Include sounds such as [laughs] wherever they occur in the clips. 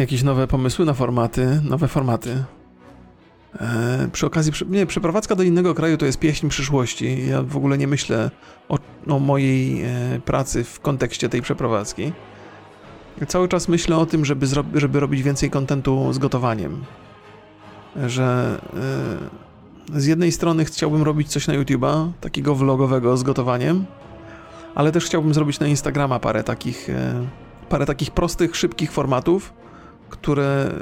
jakieś nowe pomysły na formaty, nowe formaty. E, przy okazji, nie, przeprowadzka do innego kraju to jest pieśń przyszłości. Ja w ogóle nie myślę o, o mojej e, pracy w kontekście tej przeprowadzki. Cały czas myślę o tym, żeby, żeby robić więcej kontentu z gotowaniem. Że e, z jednej strony chciałbym robić coś na YouTube'a, takiego vlogowego z gotowaniem, ale też chciałbym zrobić na Instagrama parę takich, e, parę takich prostych, szybkich formatów, które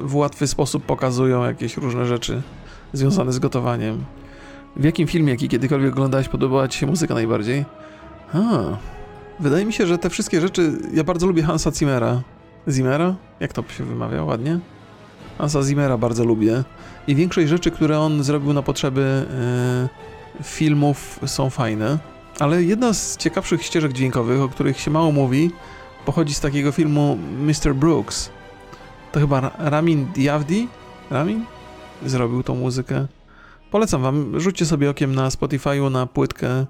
w łatwy sposób pokazują jakieś różne rzeczy związane z gotowaniem. W jakim filmie, jaki kiedykolwiek oglądałeś, podobała Ci się muzyka najbardziej? A, wydaje mi się, że te wszystkie rzeczy. Ja bardzo lubię Hansa Zimmera. Zimmera? Jak to się wymawia ładnie? Hansa Zimmera bardzo lubię. I większość rzeczy, które on zrobił na potrzeby yy, filmów, są fajne. Ale jedna z ciekawszych ścieżek dźwiękowych, o których się mało mówi, pochodzi z takiego filmu Mr. Brooks to chyba Ramin Diavdi? Ramin? Zrobił tą muzykę. Polecam wam, rzućcie sobie okiem na Spotify'u na płytkę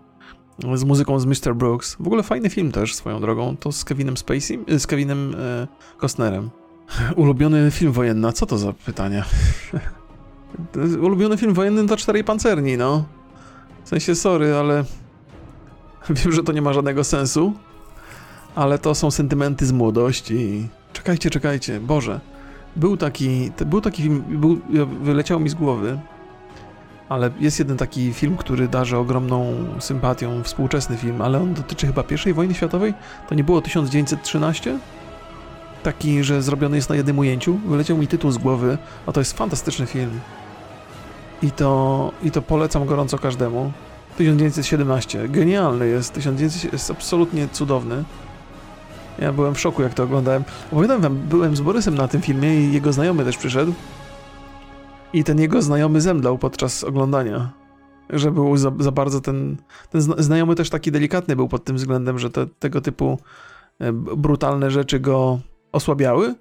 z muzyką z Mr. Brooks. W ogóle fajny film też swoją drogą. To z Kevinem Spacey, z Kevinem e, Costnerem. [laughs] Ulubiony film wojenny. Co to za pytanie? [laughs] Ulubiony film wojenny to Czterej Pancerni, no. W sensie, sorry, ale [laughs] wiem, że to nie ma żadnego sensu, ale to są sentymenty z młodości Czekajcie, czekajcie, Boże. Był taki, był taki film, był, wyleciał mi z głowy, ale jest jeden taki film, który darzy ogromną sympatią, współczesny film, ale on dotyczy chyba I wojny światowej. To nie było 1913? Taki, że zrobiony jest na jednym ujęciu. Wyleciał mi tytuł z głowy, a to jest fantastyczny film. I to, i to polecam gorąco każdemu. 1917. Genialny jest. 1900 jest absolutnie cudowny. Ja byłem w szoku, jak to oglądałem. Opowiadam wam, byłem z Borysem na tym filmie i jego znajomy też przyszedł. I ten jego znajomy zemdlał podczas oglądania. Że był za, za bardzo ten, ten znajomy też taki delikatny był pod tym względem, że te, tego typu e, brutalne rzeczy go osłabiały.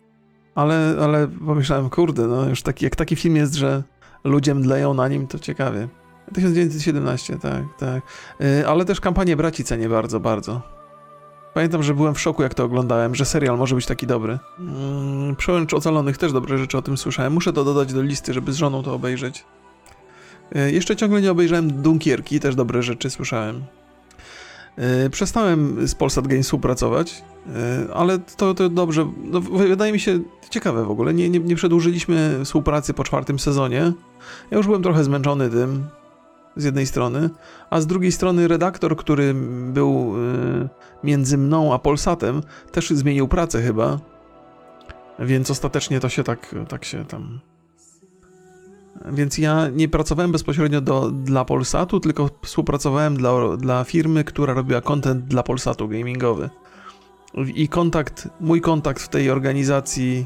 Ale, ale pomyślałem, kurde, no już taki, jak taki film jest, że ludzie mdleją na nim, to ciekawie. 1917, tak, tak. E, ale też kampanię braci cenię bardzo, bardzo. Pamiętam, że byłem w szoku, jak to oglądałem, że serial może być taki dobry. Mm, Przełęcz Ocalonych też dobre rzeczy o tym słyszałem. Muszę to dodać do listy, żeby z żoną to obejrzeć. E, jeszcze ciągle nie obejrzałem Dunkierki, też dobre rzeczy słyszałem. E, przestałem z Polsat Games współpracować, e, ale to, to dobrze. No, wydaje mi się ciekawe w ogóle. Nie, nie, nie przedłużyliśmy współpracy po czwartym sezonie. Ja już byłem trochę zmęczony tym z jednej strony, a z drugiej strony redaktor, który był y, między mną a Polsatem, też zmienił pracę chyba, więc ostatecznie to się tak, tak się tam... Więc ja nie pracowałem bezpośrednio do, dla Polsatu, tylko współpracowałem dla, dla firmy, która robiła content dla Polsatu gamingowy. I kontakt, mój kontakt w tej organizacji,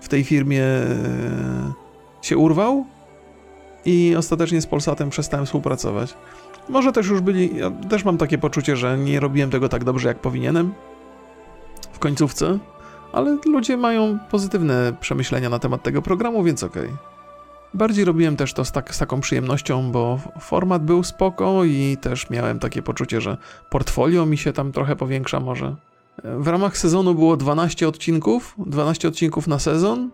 w tej firmie y, się urwał, i ostatecznie z Polsatem przestałem współpracować. Może też już byli, ja też mam takie poczucie, że nie robiłem tego tak dobrze, jak powinienem w końcówce, ale ludzie mają pozytywne przemyślenia na temat tego programu, więc okej. Okay. Bardziej robiłem też to z, tak, z taką przyjemnością, bo format był spoko i też miałem takie poczucie, że portfolio mi się tam trochę powiększa może. W ramach sezonu było 12 odcinków, 12 odcinków na sezon,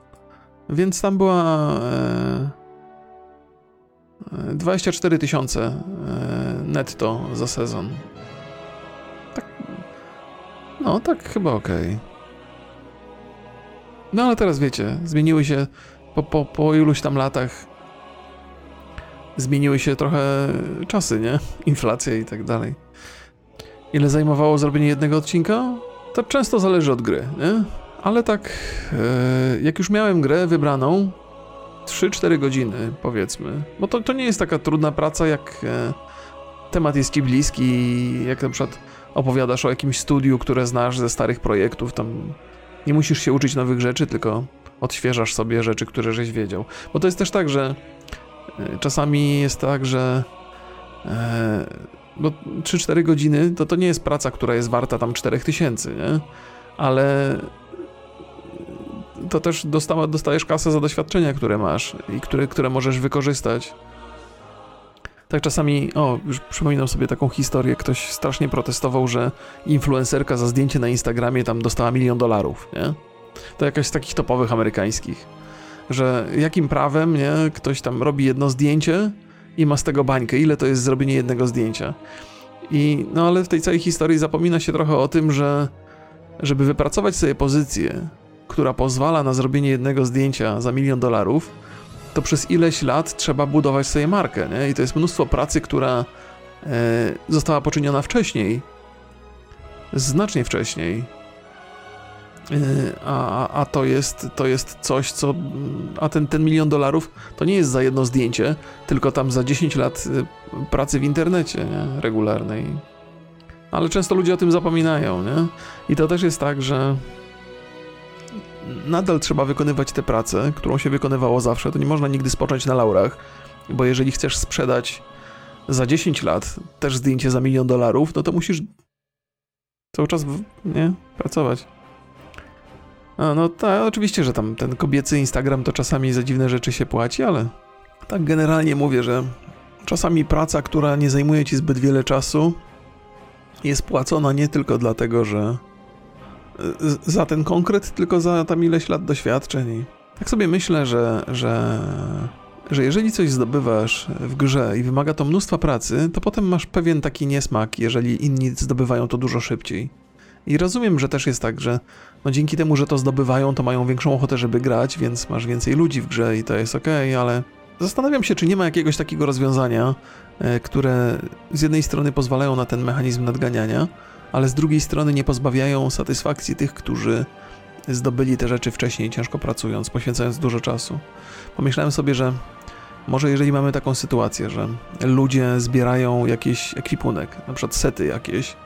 więc tam była... E 24 tysiące e, netto za sezon. Tak. No, tak chyba ok. No ale teraz wiecie, zmieniły się po, po, po iluś tam latach. Zmieniły się trochę czasy, nie? [laughs] Inflacja i tak dalej. Ile zajmowało zrobienie jednego odcinka? To często zależy od gry, nie? Ale tak, e, jak już miałem grę wybraną, 3-4 godziny, powiedzmy. Bo to, to nie jest taka trudna praca, jak e, temat jest ci bliski, jak na przykład opowiadasz o jakimś studiu, które znasz ze starych projektów, tam nie musisz się uczyć nowych rzeczy, tylko odświeżasz sobie rzeczy, które żeś wiedział. Bo to jest też tak, że e, czasami jest tak, że e, bo 3-4 godziny to to nie jest praca, która jest warta tam 4000, nie? Ale to też dostajesz kasę za doświadczenia, które masz i które, które możesz wykorzystać. Tak czasami, o, już przypominam sobie taką historię, ktoś strasznie protestował, że influencerka za zdjęcie na Instagramie tam dostała milion dolarów, nie? To jakaś z takich topowych amerykańskich. Że jakim prawem, nie, ktoś tam robi jedno zdjęcie i ma z tego bańkę. Ile to jest zrobienie jednego zdjęcia? I, no ale w tej całej historii zapomina się trochę o tym, że żeby wypracować sobie pozycję, która pozwala na zrobienie jednego zdjęcia za milion dolarów, to przez ileś lat trzeba budować sobie markę, nie? I to jest mnóstwo pracy, która e, została poczyniona wcześniej, znacznie wcześniej. E, a, a to jest, to jest coś, co. A ten, ten milion dolarów to nie jest za jedno zdjęcie, tylko tam za 10 lat e, pracy w internecie nie? regularnej. Ale często ludzie o tym zapominają, nie? I to też jest tak, że nadal trzeba wykonywać tę pracę, którą się wykonywało zawsze. To nie można nigdy spocząć na laurach, bo jeżeli chcesz sprzedać za 10 lat też zdjęcie za milion dolarów, no to musisz cały czas, nie, pracować. A, no tak, oczywiście, że tam ten kobiecy Instagram to czasami za dziwne rzeczy się płaci, ale tak generalnie mówię, że czasami praca, która nie zajmuje ci zbyt wiele czasu, jest płacona nie tylko dlatego, że za ten konkret, tylko za tam ileś lat doświadczeń. Tak sobie myślę, że, że, że jeżeli coś zdobywasz w grze i wymaga to mnóstwa pracy, to potem masz pewien taki niesmak, jeżeli inni zdobywają to dużo szybciej. I rozumiem, że też jest tak, że no dzięki temu, że to zdobywają, to mają większą ochotę, żeby grać, więc masz więcej ludzi w grze i to jest ok, ale zastanawiam się, czy nie ma jakiegoś takiego rozwiązania, e, które z jednej strony pozwalają na ten mechanizm nadganiania, ale z drugiej strony nie pozbawiają satysfakcji tych, którzy zdobyli te rzeczy wcześniej, ciężko pracując, poświęcając dużo czasu. Pomyślałem sobie, że może jeżeli mamy taką sytuację, że ludzie zbierają jakiś ekwipunek, na przykład sety jakieś,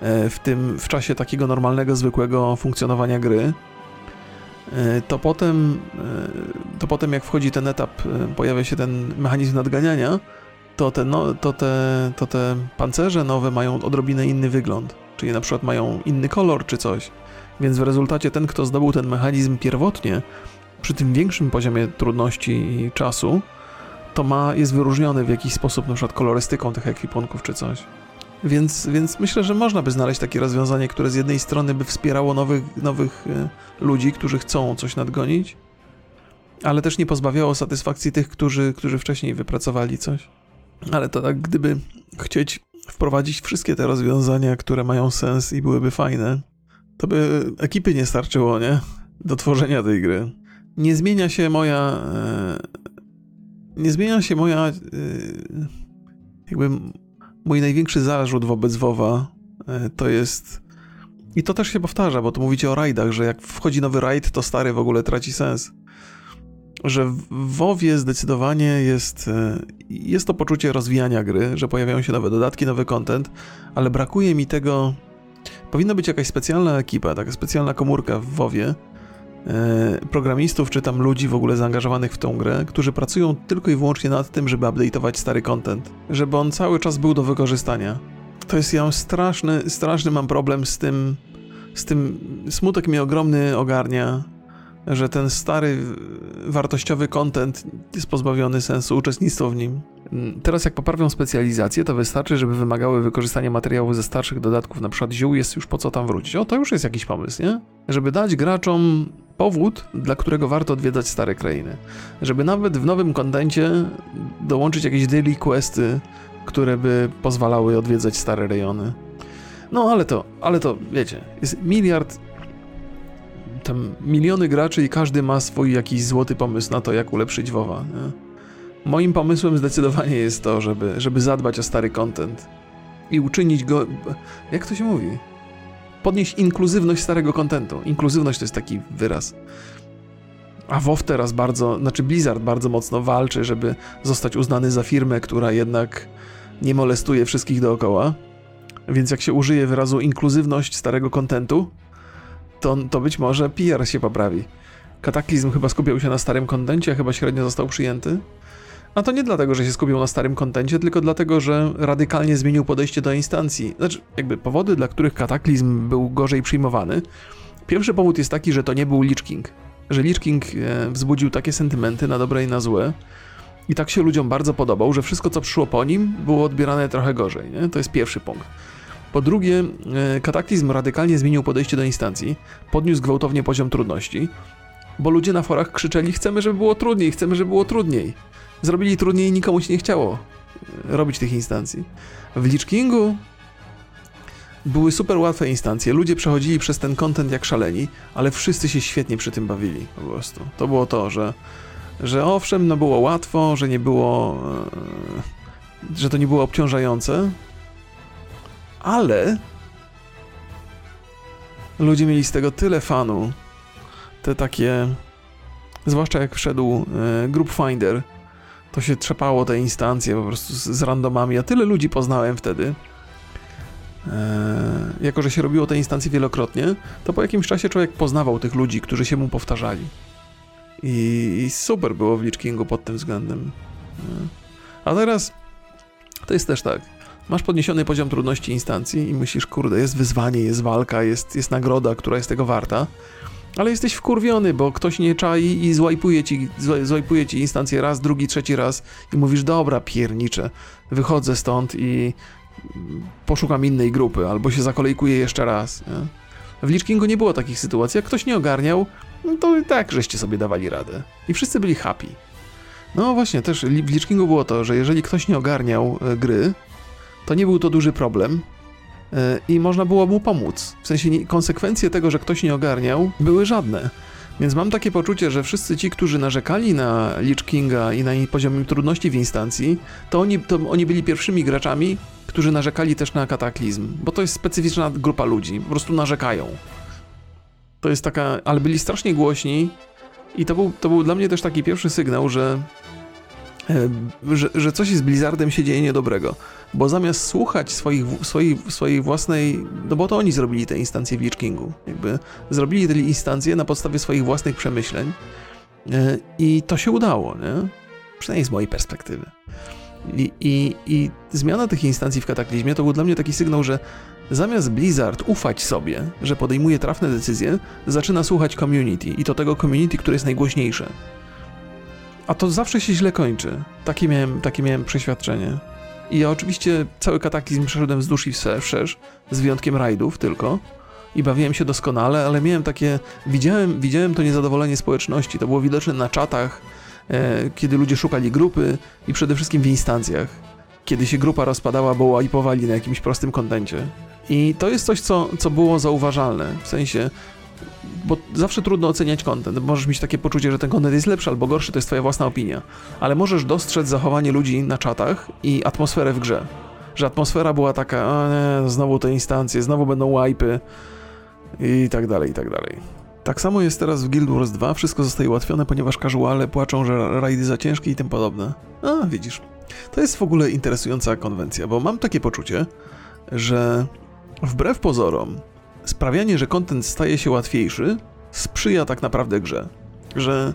e, w tym w czasie takiego normalnego, zwykłego funkcjonowania gry, to potem, e, to potem jak wchodzi ten etap, pojawia się ten mechanizm nadganiania, to te, no, to, te, to te pancerze nowe mają odrobinę inny wygląd. Czyli na przykład mają inny kolor czy coś. Więc w rezultacie ten, kto zdobył ten mechanizm pierwotnie, przy tym większym poziomie trudności i czasu, to ma, jest wyróżniony w jakiś sposób, na przykład kolorystyką tych ekwipunków czy coś. Więc, więc myślę, że można by znaleźć takie rozwiązanie, które z jednej strony by wspierało nowych, nowych e, ludzi, którzy chcą coś nadgonić, ale też nie pozbawiało satysfakcji tych, którzy, którzy wcześniej wypracowali coś. Ale to tak, gdyby chcieć wprowadzić wszystkie te rozwiązania, które mają sens i byłyby fajne, to by ekipy nie starczyło, nie? Do tworzenia tej gry. Nie zmienia się moja. E, nie zmienia się moja. E, jakby mój największy zarzut wobec WoWa e, to jest. I to też się powtarza, bo tu mówicie o rajdach, że jak wchodzi nowy raid, to stary w ogóle traci sens że w WoWie zdecydowanie jest, e, jest to poczucie rozwijania gry, że pojawiają się nowe dodatki, nowy content, ale brakuje mi tego. Powinna być jakaś specjalna ekipa, taka specjalna komórka w WoWie, programistów czy tam ludzi w ogóle zaangażowanych w tą grę, którzy pracują tylko i wyłącznie nad tym, żeby update'ować stary content, żeby on cały czas był do wykorzystania. To jest, ja straszny, straszny mam problem z tym, z tym, smutek mi ogromny ogarnia, że ten stary, wartościowy content jest pozbawiony sensu uczestnictwa w nim. Teraz jak poprawią specjalizację, to wystarczy, żeby wymagały wykorzystania materiałów ze starszych dodatków, na przykład ziół, jest już po co tam wrócić. O, to już jest jakiś pomysł, nie? Żeby dać graczom powód, dla którego warto odwiedzać stare krainy. Żeby nawet w nowym kontencie dołączyć jakieś daily questy, które by pozwalały odwiedzać stare rejony. No ale to, ale to, wiecie, jest miliard tam miliony graczy i każdy ma swój jakiś złoty pomysł na to, jak ulepszyć WoWa. Nie? Moim pomysłem zdecydowanie jest to, żeby, żeby zadbać o stary content i uczynić go, jak to się mówi, podnieść inkluzywność starego kontentu. Inkluzywność to jest taki wyraz. A WoW teraz bardzo, znaczy Blizzard bardzo mocno walczy, żeby zostać uznany za firmę, która jednak nie molestuje wszystkich dookoła. Więc jak się użyje wyrazu inkluzywność starego kontentu, to, to być może PR się poprawi. Kataklizm chyba skupiał się na starym kontencie, chyba średnio został przyjęty. A to nie dlatego, że się skupił na starym kontencie, tylko dlatego, że radykalnie zmienił podejście do instancji. Znaczy, jakby powody, dla których kataklizm był gorzej przyjmowany. Pierwszy powód jest taki, że to nie był Lich King. Że Lich King e, wzbudził takie sentymenty na dobre i na złe. I tak się ludziom bardzo podobał, że wszystko, co przyszło po nim, było odbierane trochę gorzej. Nie? To jest pierwszy punkt. Po drugie, e, kataklizm radykalnie zmienił podejście do instancji, podniósł gwałtownie poziom trudności, bo ludzie na forach krzyczeli: Chcemy, żeby było trudniej, chcemy, żeby było trudniej. Zrobili trudniej i nikomu się nie chciało e, robić tych instancji. W Lich Kingu były super łatwe instancje, ludzie przechodzili przez ten content jak szaleni, ale wszyscy się świetnie przy tym bawili po prostu. To było to, że, że owszem, no było łatwo, że nie było, e, że to nie było obciążające, ale ludzie mieli z tego tyle fanu, te takie, zwłaszcza jak wszedł e, Group Finder, to się trzepało te instancje po prostu z, z randomami, a tyle ludzi poznałem wtedy, e, jako że się robiło te instancje wielokrotnie, to po jakimś czasie człowiek poznawał tych ludzi, którzy się mu powtarzali. I, i super było w Lich Kingu pod tym względem. E. A teraz to jest też tak. Masz podniesiony poziom trudności instancji i myślisz, kurde, jest wyzwanie, jest walka, jest, jest nagroda, która jest tego warta, ale jesteś wkurwiony, bo ktoś nie czai i złajpuje ci, złajpuje ci instancję raz, drugi, trzeci raz i mówisz, dobra, piernicze, wychodzę stąd i poszukam innej grupy, albo się zakolejkuję jeszcze raz. Nie? W Lich Kingu nie było takich sytuacji, jak ktoś nie ogarniał, no to i tak żeście sobie dawali radę. I wszyscy byli happy. No właśnie, też w Lich Kingu było to, że jeżeli ktoś nie ogarniał e, gry, to nie był to duży problem e, i można było mu pomóc. W sensie konsekwencje tego, że ktoś nie ogarniał, były żadne. Więc mam takie poczucie, że wszyscy ci, którzy narzekali na Lich Kinga i na poziom trudności w instancji, to oni, to oni byli pierwszymi graczami, którzy narzekali też na kataklizm, bo to jest specyficzna grupa ludzi, po prostu narzekają. To jest taka, ale byli strasznie głośni i to był, to był dla mnie też taki pierwszy sygnał, że że, że coś z Blizzardem się dzieje niedobrego. Bo zamiast słuchać swoich, swojej, swojej własnej. No bo to oni zrobili te instancje w Lich Kingu. Jakby zrobili te instancje na podstawie swoich własnych przemyśleń. E, I to się udało, nie? Przynajmniej z mojej perspektywy. I, i, I zmiana tych instancji w kataklizmie to był dla mnie taki sygnał, że zamiast Blizzard ufać sobie, że podejmuje trafne decyzje, zaczyna słuchać community i to tego community, które jest najgłośniejsze. A to zawsze się źle kończy. Takie miałem, takie miałem przeświadczenie. I ja oczywiście cały kataklizm przeszedłem wzdłuż i wszerz, z wyjątkiem rajdów tylko. I bawiłem się doskonale, ale miałem takie. Widziałem, widziałem to niezadowolenie społeczności. To było widoczne na czatach, e, kiedy ludzie szukali grupy i przede wszystkim w instancjach. Kiedy się grupa rozpadała, bo łajpowali na jakimś prostym kontencie. I to jest coś, co, co było zauważalne. W sensie, bo zawsze trudno oceniać content. Możesz mieć takie poczucie, że ten content jest lepszy albo gorszy, to jest twoja własna opinia. Ale możesz dostrzec zachowanie ludzi na czatach i atmosferę w grze. Że atmosfera była taka, a nie, znowu te instancje, znowu będą łajpy i tak dalej, i tak dalej. Tak samo jest teraz w Guild Wars 2, wszystko zostaje ułatwione, ponieważ casuale płaczą, że rajdy za ciężkie i tym podobne. A, widzisz. To jest w ogóle interesująca konwencja, bo mam takie poczucie, że wbrew pozorom, sprawianie, że kontent staje się łatwiejszy, sprzyja tak naprawdę grze. Że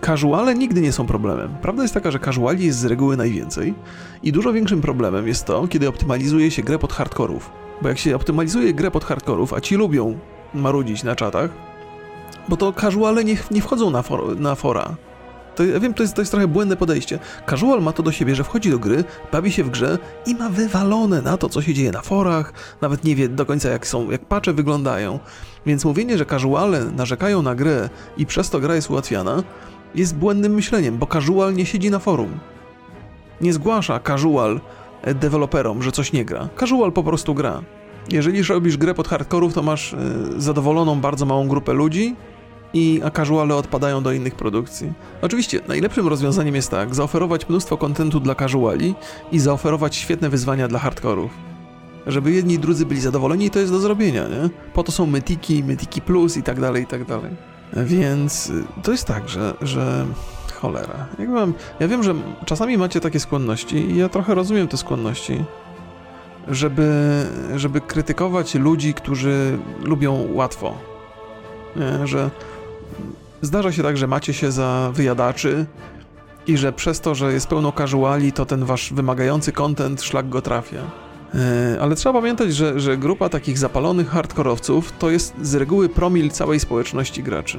casuale nigdy nie są problemem. Prawda jest taka, że casuali jest z reguły najwięcej i dużo większym problemem jest to, kiedy optymalizuje się grę pod hardkorów. Bo jak się optymalizuje grę pod hardkorów, a ci lubią marudzić na czatach, bo to casuale nie, nie wchodzą na, for, na fora. To, ja wiem, to jest, to jest trochę błędne podejście. Casual ma to do siebie, że wchodzi do gry, bawi się w grze i ma wywalone na to, co się dzieje na forach, nawet nie wie do końca, jak są, jak pacze wyglądają. Więc mówienie, że casuale narzekają na grę i przez to gra jest ułatwiana, jest błędnym myśleniem, bo casual nie siedzi na forum. Nie zgłasza casual e, deweloperom, że coś nie gra. Casual po prostu gra. Jeżeli robisz grę pod hardkorów, to masz y, zadowoloną bardzo małą grupę ludzi, i a casuale odpadają do innych produkcji. Oczywiście, najlepszym rozwiązaniem jest tak, zaoferować mnóstwo kontentu dla casuali i zaoferować świetne wyzwania dla hardkorów. Żeby jedni i drudzy byli zadowoleni, to jest do zrobienia, nie? Po to są Mytiki, Mytiki Plus i tak dalej, i tak dalej. Więc y, to jest tak, że, że cholera. Jak mam, ja wiem, że czasami macie takie skłonności i ja trochę rozumiem te skłonności, żeby, żeby krytykować ludzi, którzy lubią łatwo. Nie? Że Zdarza się tak, że macie się za wyjadaczy i że przez to, że jest pełno casuali, to ten wasz wymagający content szlak go trafia. E, ale trzeba pamiętać, że, że grupa takich zapalonych hardkorowców to jest z reguły promil całej społeczności graczy.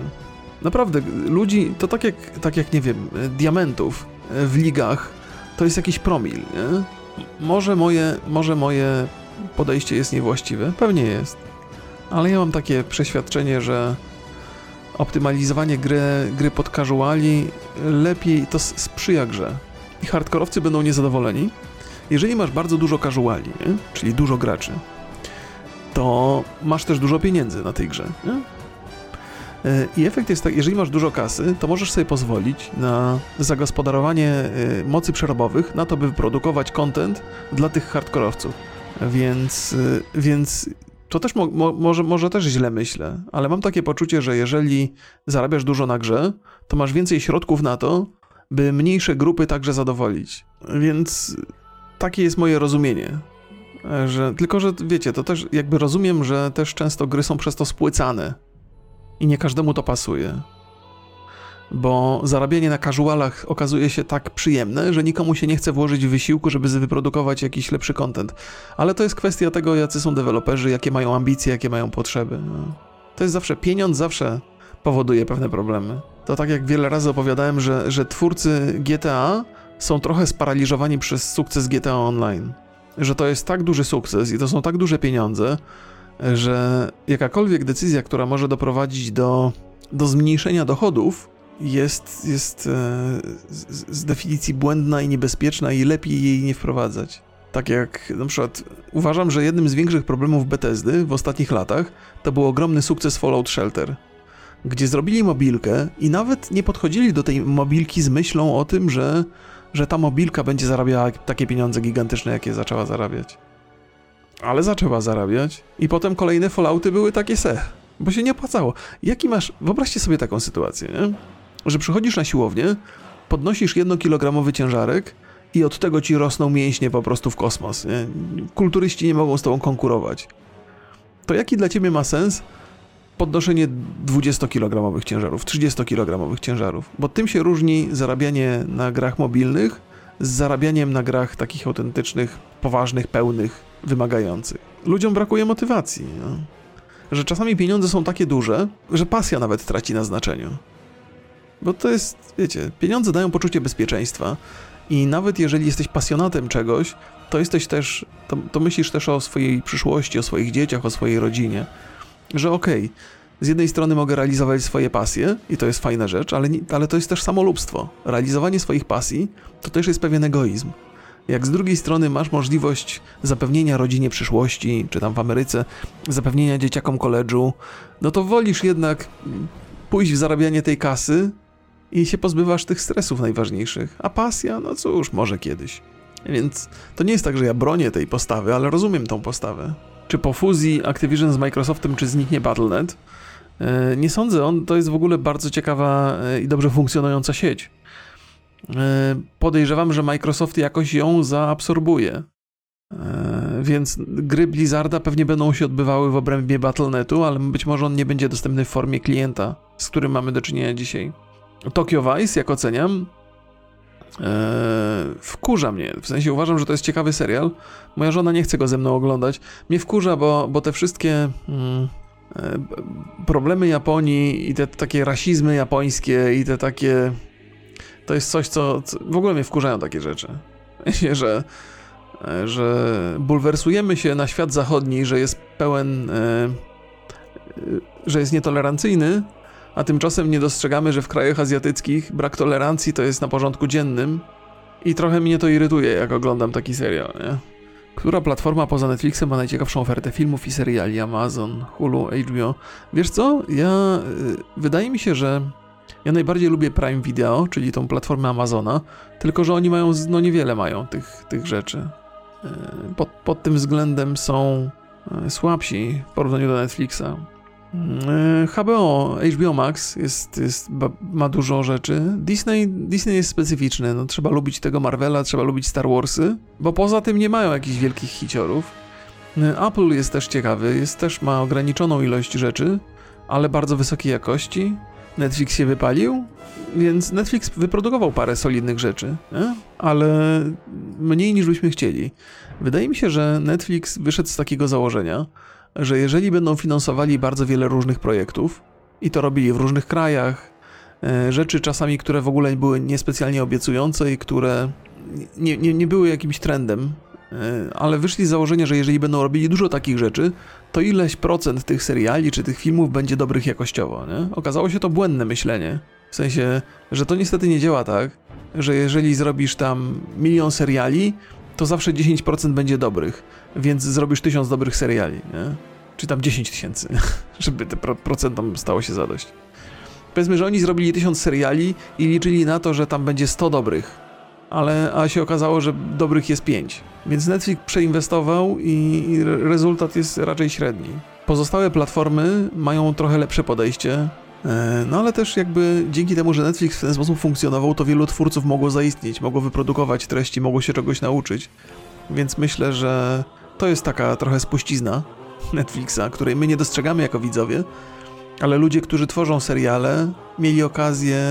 Naprawdę, ludzi to tak jak, tak jak nie wiem, diamentów w ligach to jest jakiś promil, nie? Może moje, może moje podejście jest niewłaściwe? Pewnie jest. Ale ja mam takie przeświadczenie, że optymalizowanie gry, gry pod casuali lepiej to sprzyja grze. I hardkorowcy będą niezadowoleni. Jeżeli masz bardzo dużo casuali, nie? czyli dużo graczy, to masz też dużo pieniędzy na tej grze. Nie? E, I efekt jest tak, jeżeli masz dużo kasy, to możesz sobie pozwolić na zagospodarowanie e, mocy przerobowych, na to, by wyprodukować content dla tych hardkorowców. Więc, e, więc to też mo, mo, może, może też źle myślę, ale mam takie poczucie, że jeżeli zarabiasz dużo na grze, to masz więcej środków na to, by mniejsze grupy także zadowolić. Więc takie jest moje rozumienie. Że, tylko, że wiecie, to też jakby rozumiem, że też często gry są przez to spłycane i nie każdemu to pasuje. Bo zarabianie na casualach okazuje się tak przyjemne, że nikomu się nie chce włożyć wysiłku, żeby wyprodukować jakiś lepszy content. Ale to jest kwestia tego, jacy są deweloperzy, jakie mają ambicje, jakie mają potrzeby. No. To jest zawsze, pieniądz zawsze powoduje pewne problemy. To tak jak wiele razy opowiadałem, że, że twórcy GTA są trochę sparaliżowani przez sukces GTA Online. Że to jest tak duży sukces i to są tak duże pieniądze, że jakakolwiek decyzja, która może doprowadzić do, do zmniejszenia dochodów, jest, jest e, z, definicji błędna i niebezpieczna i lepiej jej nie wprowadzać. Tak jak na przykład uważam, że jednym z większych problemów Bethesdy w ostatnich latach to był ogromny sukces Fallout Shelter, gdzie zrobili mobilkę i nawet nie podchodzili do tej mobilki z myślą o tym, że, że ta mobilka będzie zarabiała takie pieniądze gigantyczne, jakie zaczęła zarabiać ale zaczęła zarabiać i potem kolejne Fallouty były takie se, bo się nie opłacało. Jaki masz, wyobraźcie sobie taką sytuację, nie? Że przychodzisz na siłownię, podnosisz jednokilogramowy ciężarek i od tego ci rosną mięśnie po prostu w kosmos. Nie? Kulturyści nie mogą z tobą konkurować. To jaki dla ciebie ma sens podnoszenie 20-kilogramowych ciężarów, 30-kilogramowych ciężarów? Bo tym się różni zarabianie na grach mobilnych z zarabianiem na grach takich autentycznych, poważnych, pełnych, wymagających. Ludziom brakuje motywacji. Że czasami pieniądze są takie duże, że pasja nawet traci na znaczeniu. Bo to jest, wiecie, pieniądze dają poczucie bezpieczeństwa i nawet jeżeli jesteś pasjonatem czegoś, to jesteś też, to, to myślisz też o swojej przyszłości, o swoich dzieciach, o swojej rodzinie. Że okej, okay, z jednej strony mogę realizować swoje pasje i to jest fajna rzecz, ale, ale to jest też samolubstwo. Realizowanie swoich pasji to też jest pewien egoizm. Jak z drugiej strony masz możliwość zapewnienia rodzinie przyszłości, czy tam w Ameryce, zapewnienia dzieciakom koledżu, no to wolisz jednak pójść w zarabianie tej kasy i się pozbywasz tych stresów najważniejszych. A pasja, no cóż, może kiedyś. Więc to nie jest tak, że ja bronię tej postawy, ale rozumiem tą postawę. Czy po fuzji Activision z Microsoftem, czy zniknie Battle.net? E, nie sądzę, on to jest w ogóle bardzo ciekawa e, i dobrze funkcjonująca sieć. E, podejrzewam, że Microsoft jakoś ją zaabsorbuje. Więc gry Blizzarda pewnie będą się odbywały w obrębie Battle.netu, ale być może on nie będzie dostępny w formie klienta, z którym mamy do czynienia dzisiaj. Tokyo Vice, jak oceniam, wkurza mnie. W sensie uważam, że to jest ciekawy serial. Moja żona nie chce go ze mną oglądać. Mnie wkurza, bo, bo te wszystkie. Mm, E, problemy Japonii i te takie rasizmy japońskie i te takie... To jest coś, co, co w ogóle mnie wkurzają takie rzeczy. [laughs] Że, e, że bulwersujemy się na świat zachodni, że jest pełen... E, że jest nietolerancyjny, a tymczasem nie dostrzegamy, że w krajach azjatyckich brak tolerancji to jest na porządku dziennym i trochę mnie to irytuje, jak oglądam taki serial, nie? Która platforma poza Netflixem ma najciekawszą ofertę filmów i seriali? Amazon, Hulu, HBO. Wiesz co? Ja. Y, wydaje mi się, że. Ja najbardziej lubię Prime Video, czyli tą platformę Amazona, tylko że oni mają, no niewiele mają tych, tych rzeczy. Y, pod, pod tym względem są y, słabsi w porównaniu do Netflixa. HBO, HBO Max jest, jest, ma dużo rzeczy. Disney, Disney jest specyficzny. No, trzeba lubić tego Marvela, trzeba lubić Star Warsy, bo poza tym nie mają jakichś wielkich hiciorów. Apple jest też ciekawy, jest też ma ograniczoną ilość rzeczy, ale bardzo wysokiej jakości. Netflix się wypalił, więc Netflix wyprodukował parę solidnych rzeczy, nie? ale mniej niż byśmy chcieli. Wydaje mi się, że Netflix wyszedł z takiego założenia, że jeżeli będą finansowali bardzo wiele różnych projektów i to robili w różnych krajach, e, rzeczy czasami, które w ogóle były niespecjalnie obiecujące i które nie, nie, nie były jakimś trendem ale wyszli z założenia, że jeżeli będą robili dużo takich rzeczy, to ileś procent tych seriali czy tych filmów będzie dobrych jakościowo, nie? Okazało się to błędne myślenie. W sensie, że to niestety nie działa tak, że jeżeli zrobisz tam milion seriali, to zawsze 10% będzie dobrych, więc zrobisz tysiąc dobrych seriali, nie? Czy tam 10 tysięcy, [laughs] żeby te pro procentom stało się zadość. Powiedzmy, że oni zrobili tysiąc seriali i liczyli na to, że tam będzie 100 dobrych, ale a się okazało, że dobrych jest 5. Więc Netflix przeinwestował i, i rezultat jest raczej średni. Pozostałe platformy mają trochę lepsze podejście, no ale też jakby dzięki temu, że Netflix w ten sposób funkcjonował, to wielu twórców mogło zaistnieć, mogło wyprodukować treści, mogło się czegoś nauczyć. Więc myślę, że to jest taka trochę spuścizna Netflixa, której my nie dostrzegamy jako widzowie, ale ludzie, którzy tworzą seriale, mieli okazję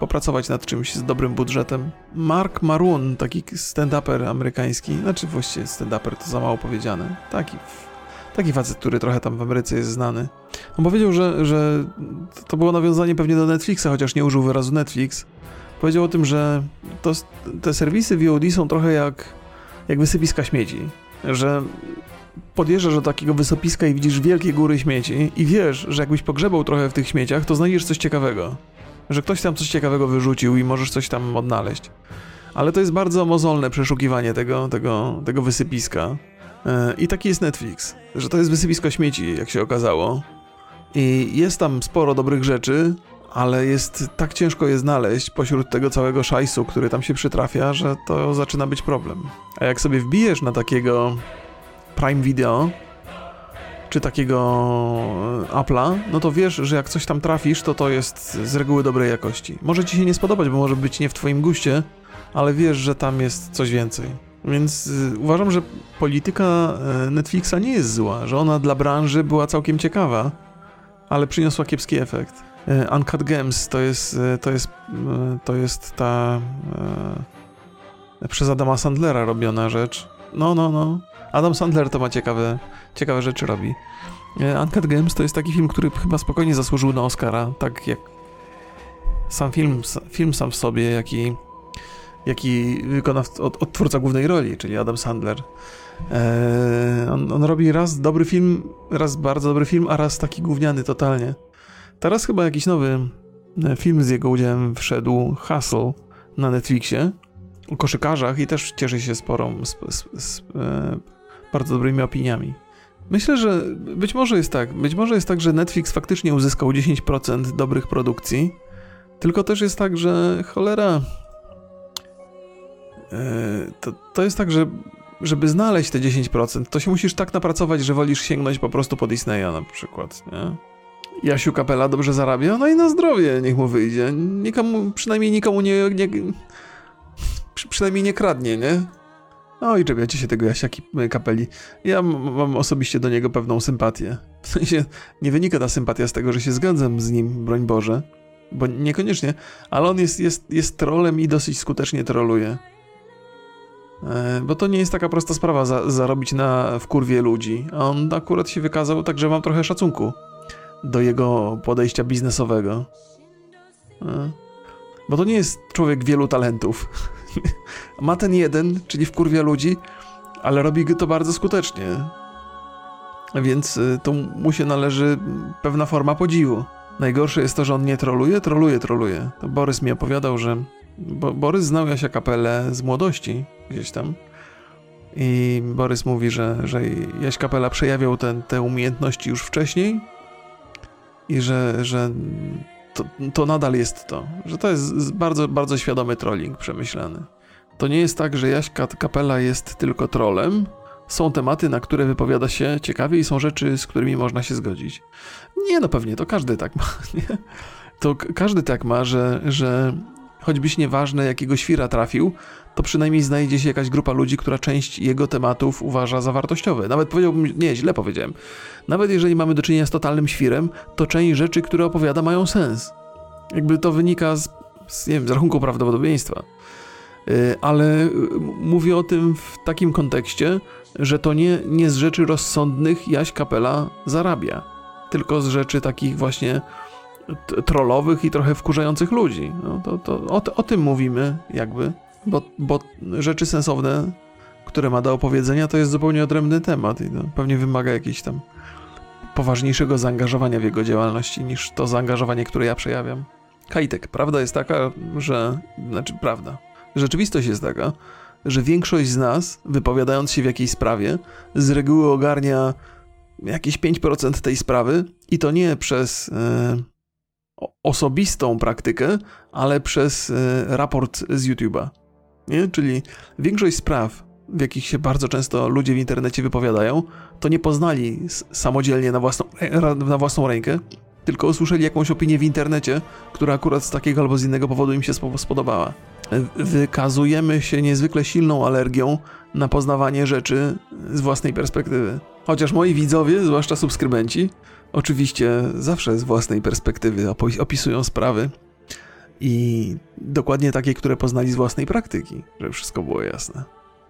popracować nad czymś z dobrym budżetem. Mark Maroon, taki stand-uper amerykański, znaczy właściwie stand-uper to za mało powiedziane, taki, taki facet, który trochę tam w Ameryce jest znany. On powiedział, że, że to było nawiązanie pewnie do Netflixa, chociaż nie użył wyrazu Netflix. Powiedział o tym, że to, te serwisy VOD są trochę jak, jak wysypiska śmieci, że podjeżdżasz do takiego wysopiska i widzisz wielkie góry śmieci i wiesz, że jakbyś pogrzebał trochę w tych śmieciach, to znajdziesz coś ciekawego. Że ktoś tam coś ciekawego wyrzucił i możesz coś tam odnaleźć. Ale to jest bardzo mozolne przeszukiwanie tego, tego, tego wysypiska. E, I taki jest Netflix, że to jest wysypisko śmieci, jak się okazało. I jest tam sporo dobrych rzeczy, ale jest tak ciężko je znaleźć pośród tego całego szajsu, który tam się przytrafia, że to zaczyna być problem. A jak sobie wbijesz na takiego Prime Video czy takiego e, Apple'a, no to wiesz, że jak coś tam trafisz, to to jest z reguły dobrej jakości. Może ci się nie spodobać, bo może być nie w twoim guście, ale wiesz, że tam jest coś więcej. Więc y, uważam, że polityka y, Netflixa nie jest zła, że ona dla branży była całkiem ciekawa, ale przyniosła kiepski efekt. Y, Uncut Gems to jest, to jest, to jest ta przez Adama Sandlera robiona rzecz. No, no, no. Adam Sandler to ma ciekawe, ciekawe rzeczy robi. E, Uncut Games to jest taki film, który chyba spokojnie zasłużył na Oscara, tak jak sam film, film sam w sobie, jaki, jaki wykona od, odtwórca głównej roli, czyli Adam Sandler. Eee, on, on, robi raz dobry film, raz bardzo dobry film, a raz taki gówniany totalnie. Teraz chyba jakiś nowy e, film z jego udziałem wszedł, Hustle, na Netflixie, o koszykarzach i też cieszy się sporą e, bardzo dobrymi opiniami. Myślę, że być może jest tak. Być może jest tak, że Netflix faktycznie uzyskał 10% dobrych produkcji, tylko też jest tak, że cholera. Yy, to, to jest tak, że żeby znaleźć te 10%, to się musisz tak napracować, że wolisz sięgnąć po prostu po Disneya na przykład, nie? Jasiu Kapela dobrze zarabia, no i na zdrowie niech mu wyjdzie. Nikomu, przynajmniej nikomu nie, nie przynajmniej nie kradnie, nie? No i czepiacie się tego Jasia Kapeli. Ja mam osobiście do niego pewną sympatię. W sensie nie wynika ta sympatia z tego, że się zgadzam z nim, broń Boże. Bo niekoniecznie, ale on jest, jest, jest trolem i dosyć skutecznie troluje. E, bo to nie jest taka prosta sprawa za, zarobić na wkurwie ludzi. A on akurat się wykazał, także mam trochę szacunku do jego podejścia biznesowego. E, bo to nie jest człowiek wielu talentów. [laughs] Ma ten jeden, czyli wkurwia ludzi, ale robi to bardzo skutecznie. Więc y, to mu się należy pewna forma podziwu. Najgorsze jest to, że on nie troluje, troluje, troluje. To Borys mi opowiadał, że bo Borys znał Jasia Kapelę z młodości gdzieś tam. I Borys mówi, że, że Jaś Kapela przejawiał te, te umiejętności już wcześniej i że, że to, to nadal jest to, że to jest bardzo, bardzo świadomy trolling przemyślany. To nie jest tak, że Jaś Kapela jest tylko trolem. Są tematy, na które wypowiada się ciekawie i są rzeczy, z którymi można się zgodzić. Nie, no pewnie, to każdy tak ma, [laughs] nie? To każdy tak ma, że, że choćbyś nieważne jakiego świra trafił, to przynajmniej znajdzie się jakaś grupa ludzi, która część jego tematów uważa za wartościowe. Nawet powiedziałbym, nie, źle powiedziałem. Nawet jeżeli mamy do czynienia z totalnym świrem, to część rzeczy, które opowiada, mają sens. Jakby to wynika z, z, nie wiem, z rachunku prawdopodobieństwa. Yy, ale mówię o tym w takim kontekście, że to nie, nie z rzeczy rozsądnych Jaś Kapela zarabia, tylko z rzeczy takich właśnie trollowych i trochę wkurzających ludzi. No to, to o, o tym mówimy jakby bo, bo rzeczy sensowne, które ma do opowiedzenia, to jest zupełnie odrębny temat i no, pewnie wymaga jakiejś tam poważniejszego zaangażowania w jego działalności niż to zaangażowanie, które ja przejawiam. Kajtek, prawda jest taka, że. Znaczy, prawda. Rzeczywistość jest taka, że większość z nas, wypowiadając się w jakiejś sprawie, z reguły ogarnia jakieś 5% tej sprawy i to nie przez e, osobistą praktykę, ale przez e, raport z YouTube'a. Nie? Czyli większość spraw, w jakich się bardzo często ludzie w internecie wypowiadają, to nie poznali samodzielnie na własną, ra- na własną rękę, tylko usłyszeli jakąś opinię w internecie, która akurat z takiego albo z innego powodu im się spo- spodobała. W- Wykazujemy się niezwykle silną alergią na poznawanie rzeczy z własnej perspektywy. Chociaż moi widzowie, zwłaszcza subskrybenci, oczywiście zawsze z własnej perspektywy opisują sprawy i dokładnie takie, które poznali z własnej praktyki, żeby wszystko było jasne.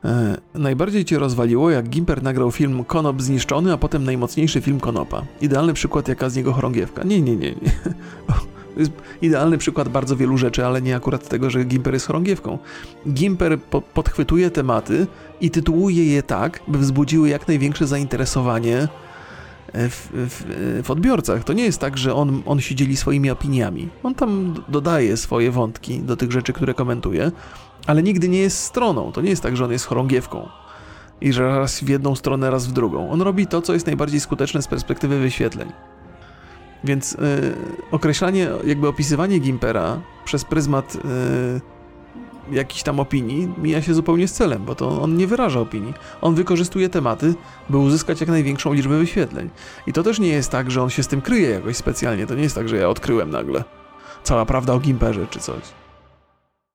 E, najbardziej cię rozwaliło, jak Gimper nagrał film Konop zniszczony, a potem najmocniejszy film Konopa. Idealny przykład, jaka z niego chorągiewka. Nie, nie, nie, nie. [laughs] Idealny przykład bardzo wielu rzeczy, ale nie akurat tego, że Gimper jest chorągiewką. Gimper po podchwytuje tematy i tytułuje je tak, by wzbudziły jak największe zainteresowanie w, w, w odbiorcach. To nie jest tak, że on, on się dzieli swoimi opiniami. On tam dodaje swoje wątki do tych rzeczy, które komentuje, ale nigdy nie jest stroną. To nie jest tak, że on jest chorągiewką i że raz w jedną stronę, raz w drugą. On robi to, co jest najbardziej skuteczne z perspektywy wyświetleń. Więc y, określanie, jakby opisywanie Gimpera przez pryzmat jakichś tam opinii mija się zupełnie z celem, bo to on nie wyraża opinii. On wykorzystuje tematy, by uzyskać jak największą liczbę wyświetleń. I to też nie jest tak, że on się z tym kryje jakoś specjalnie. To nie jest tak, że ja odkryłem nagle cała prawda o Gimperze czy coś.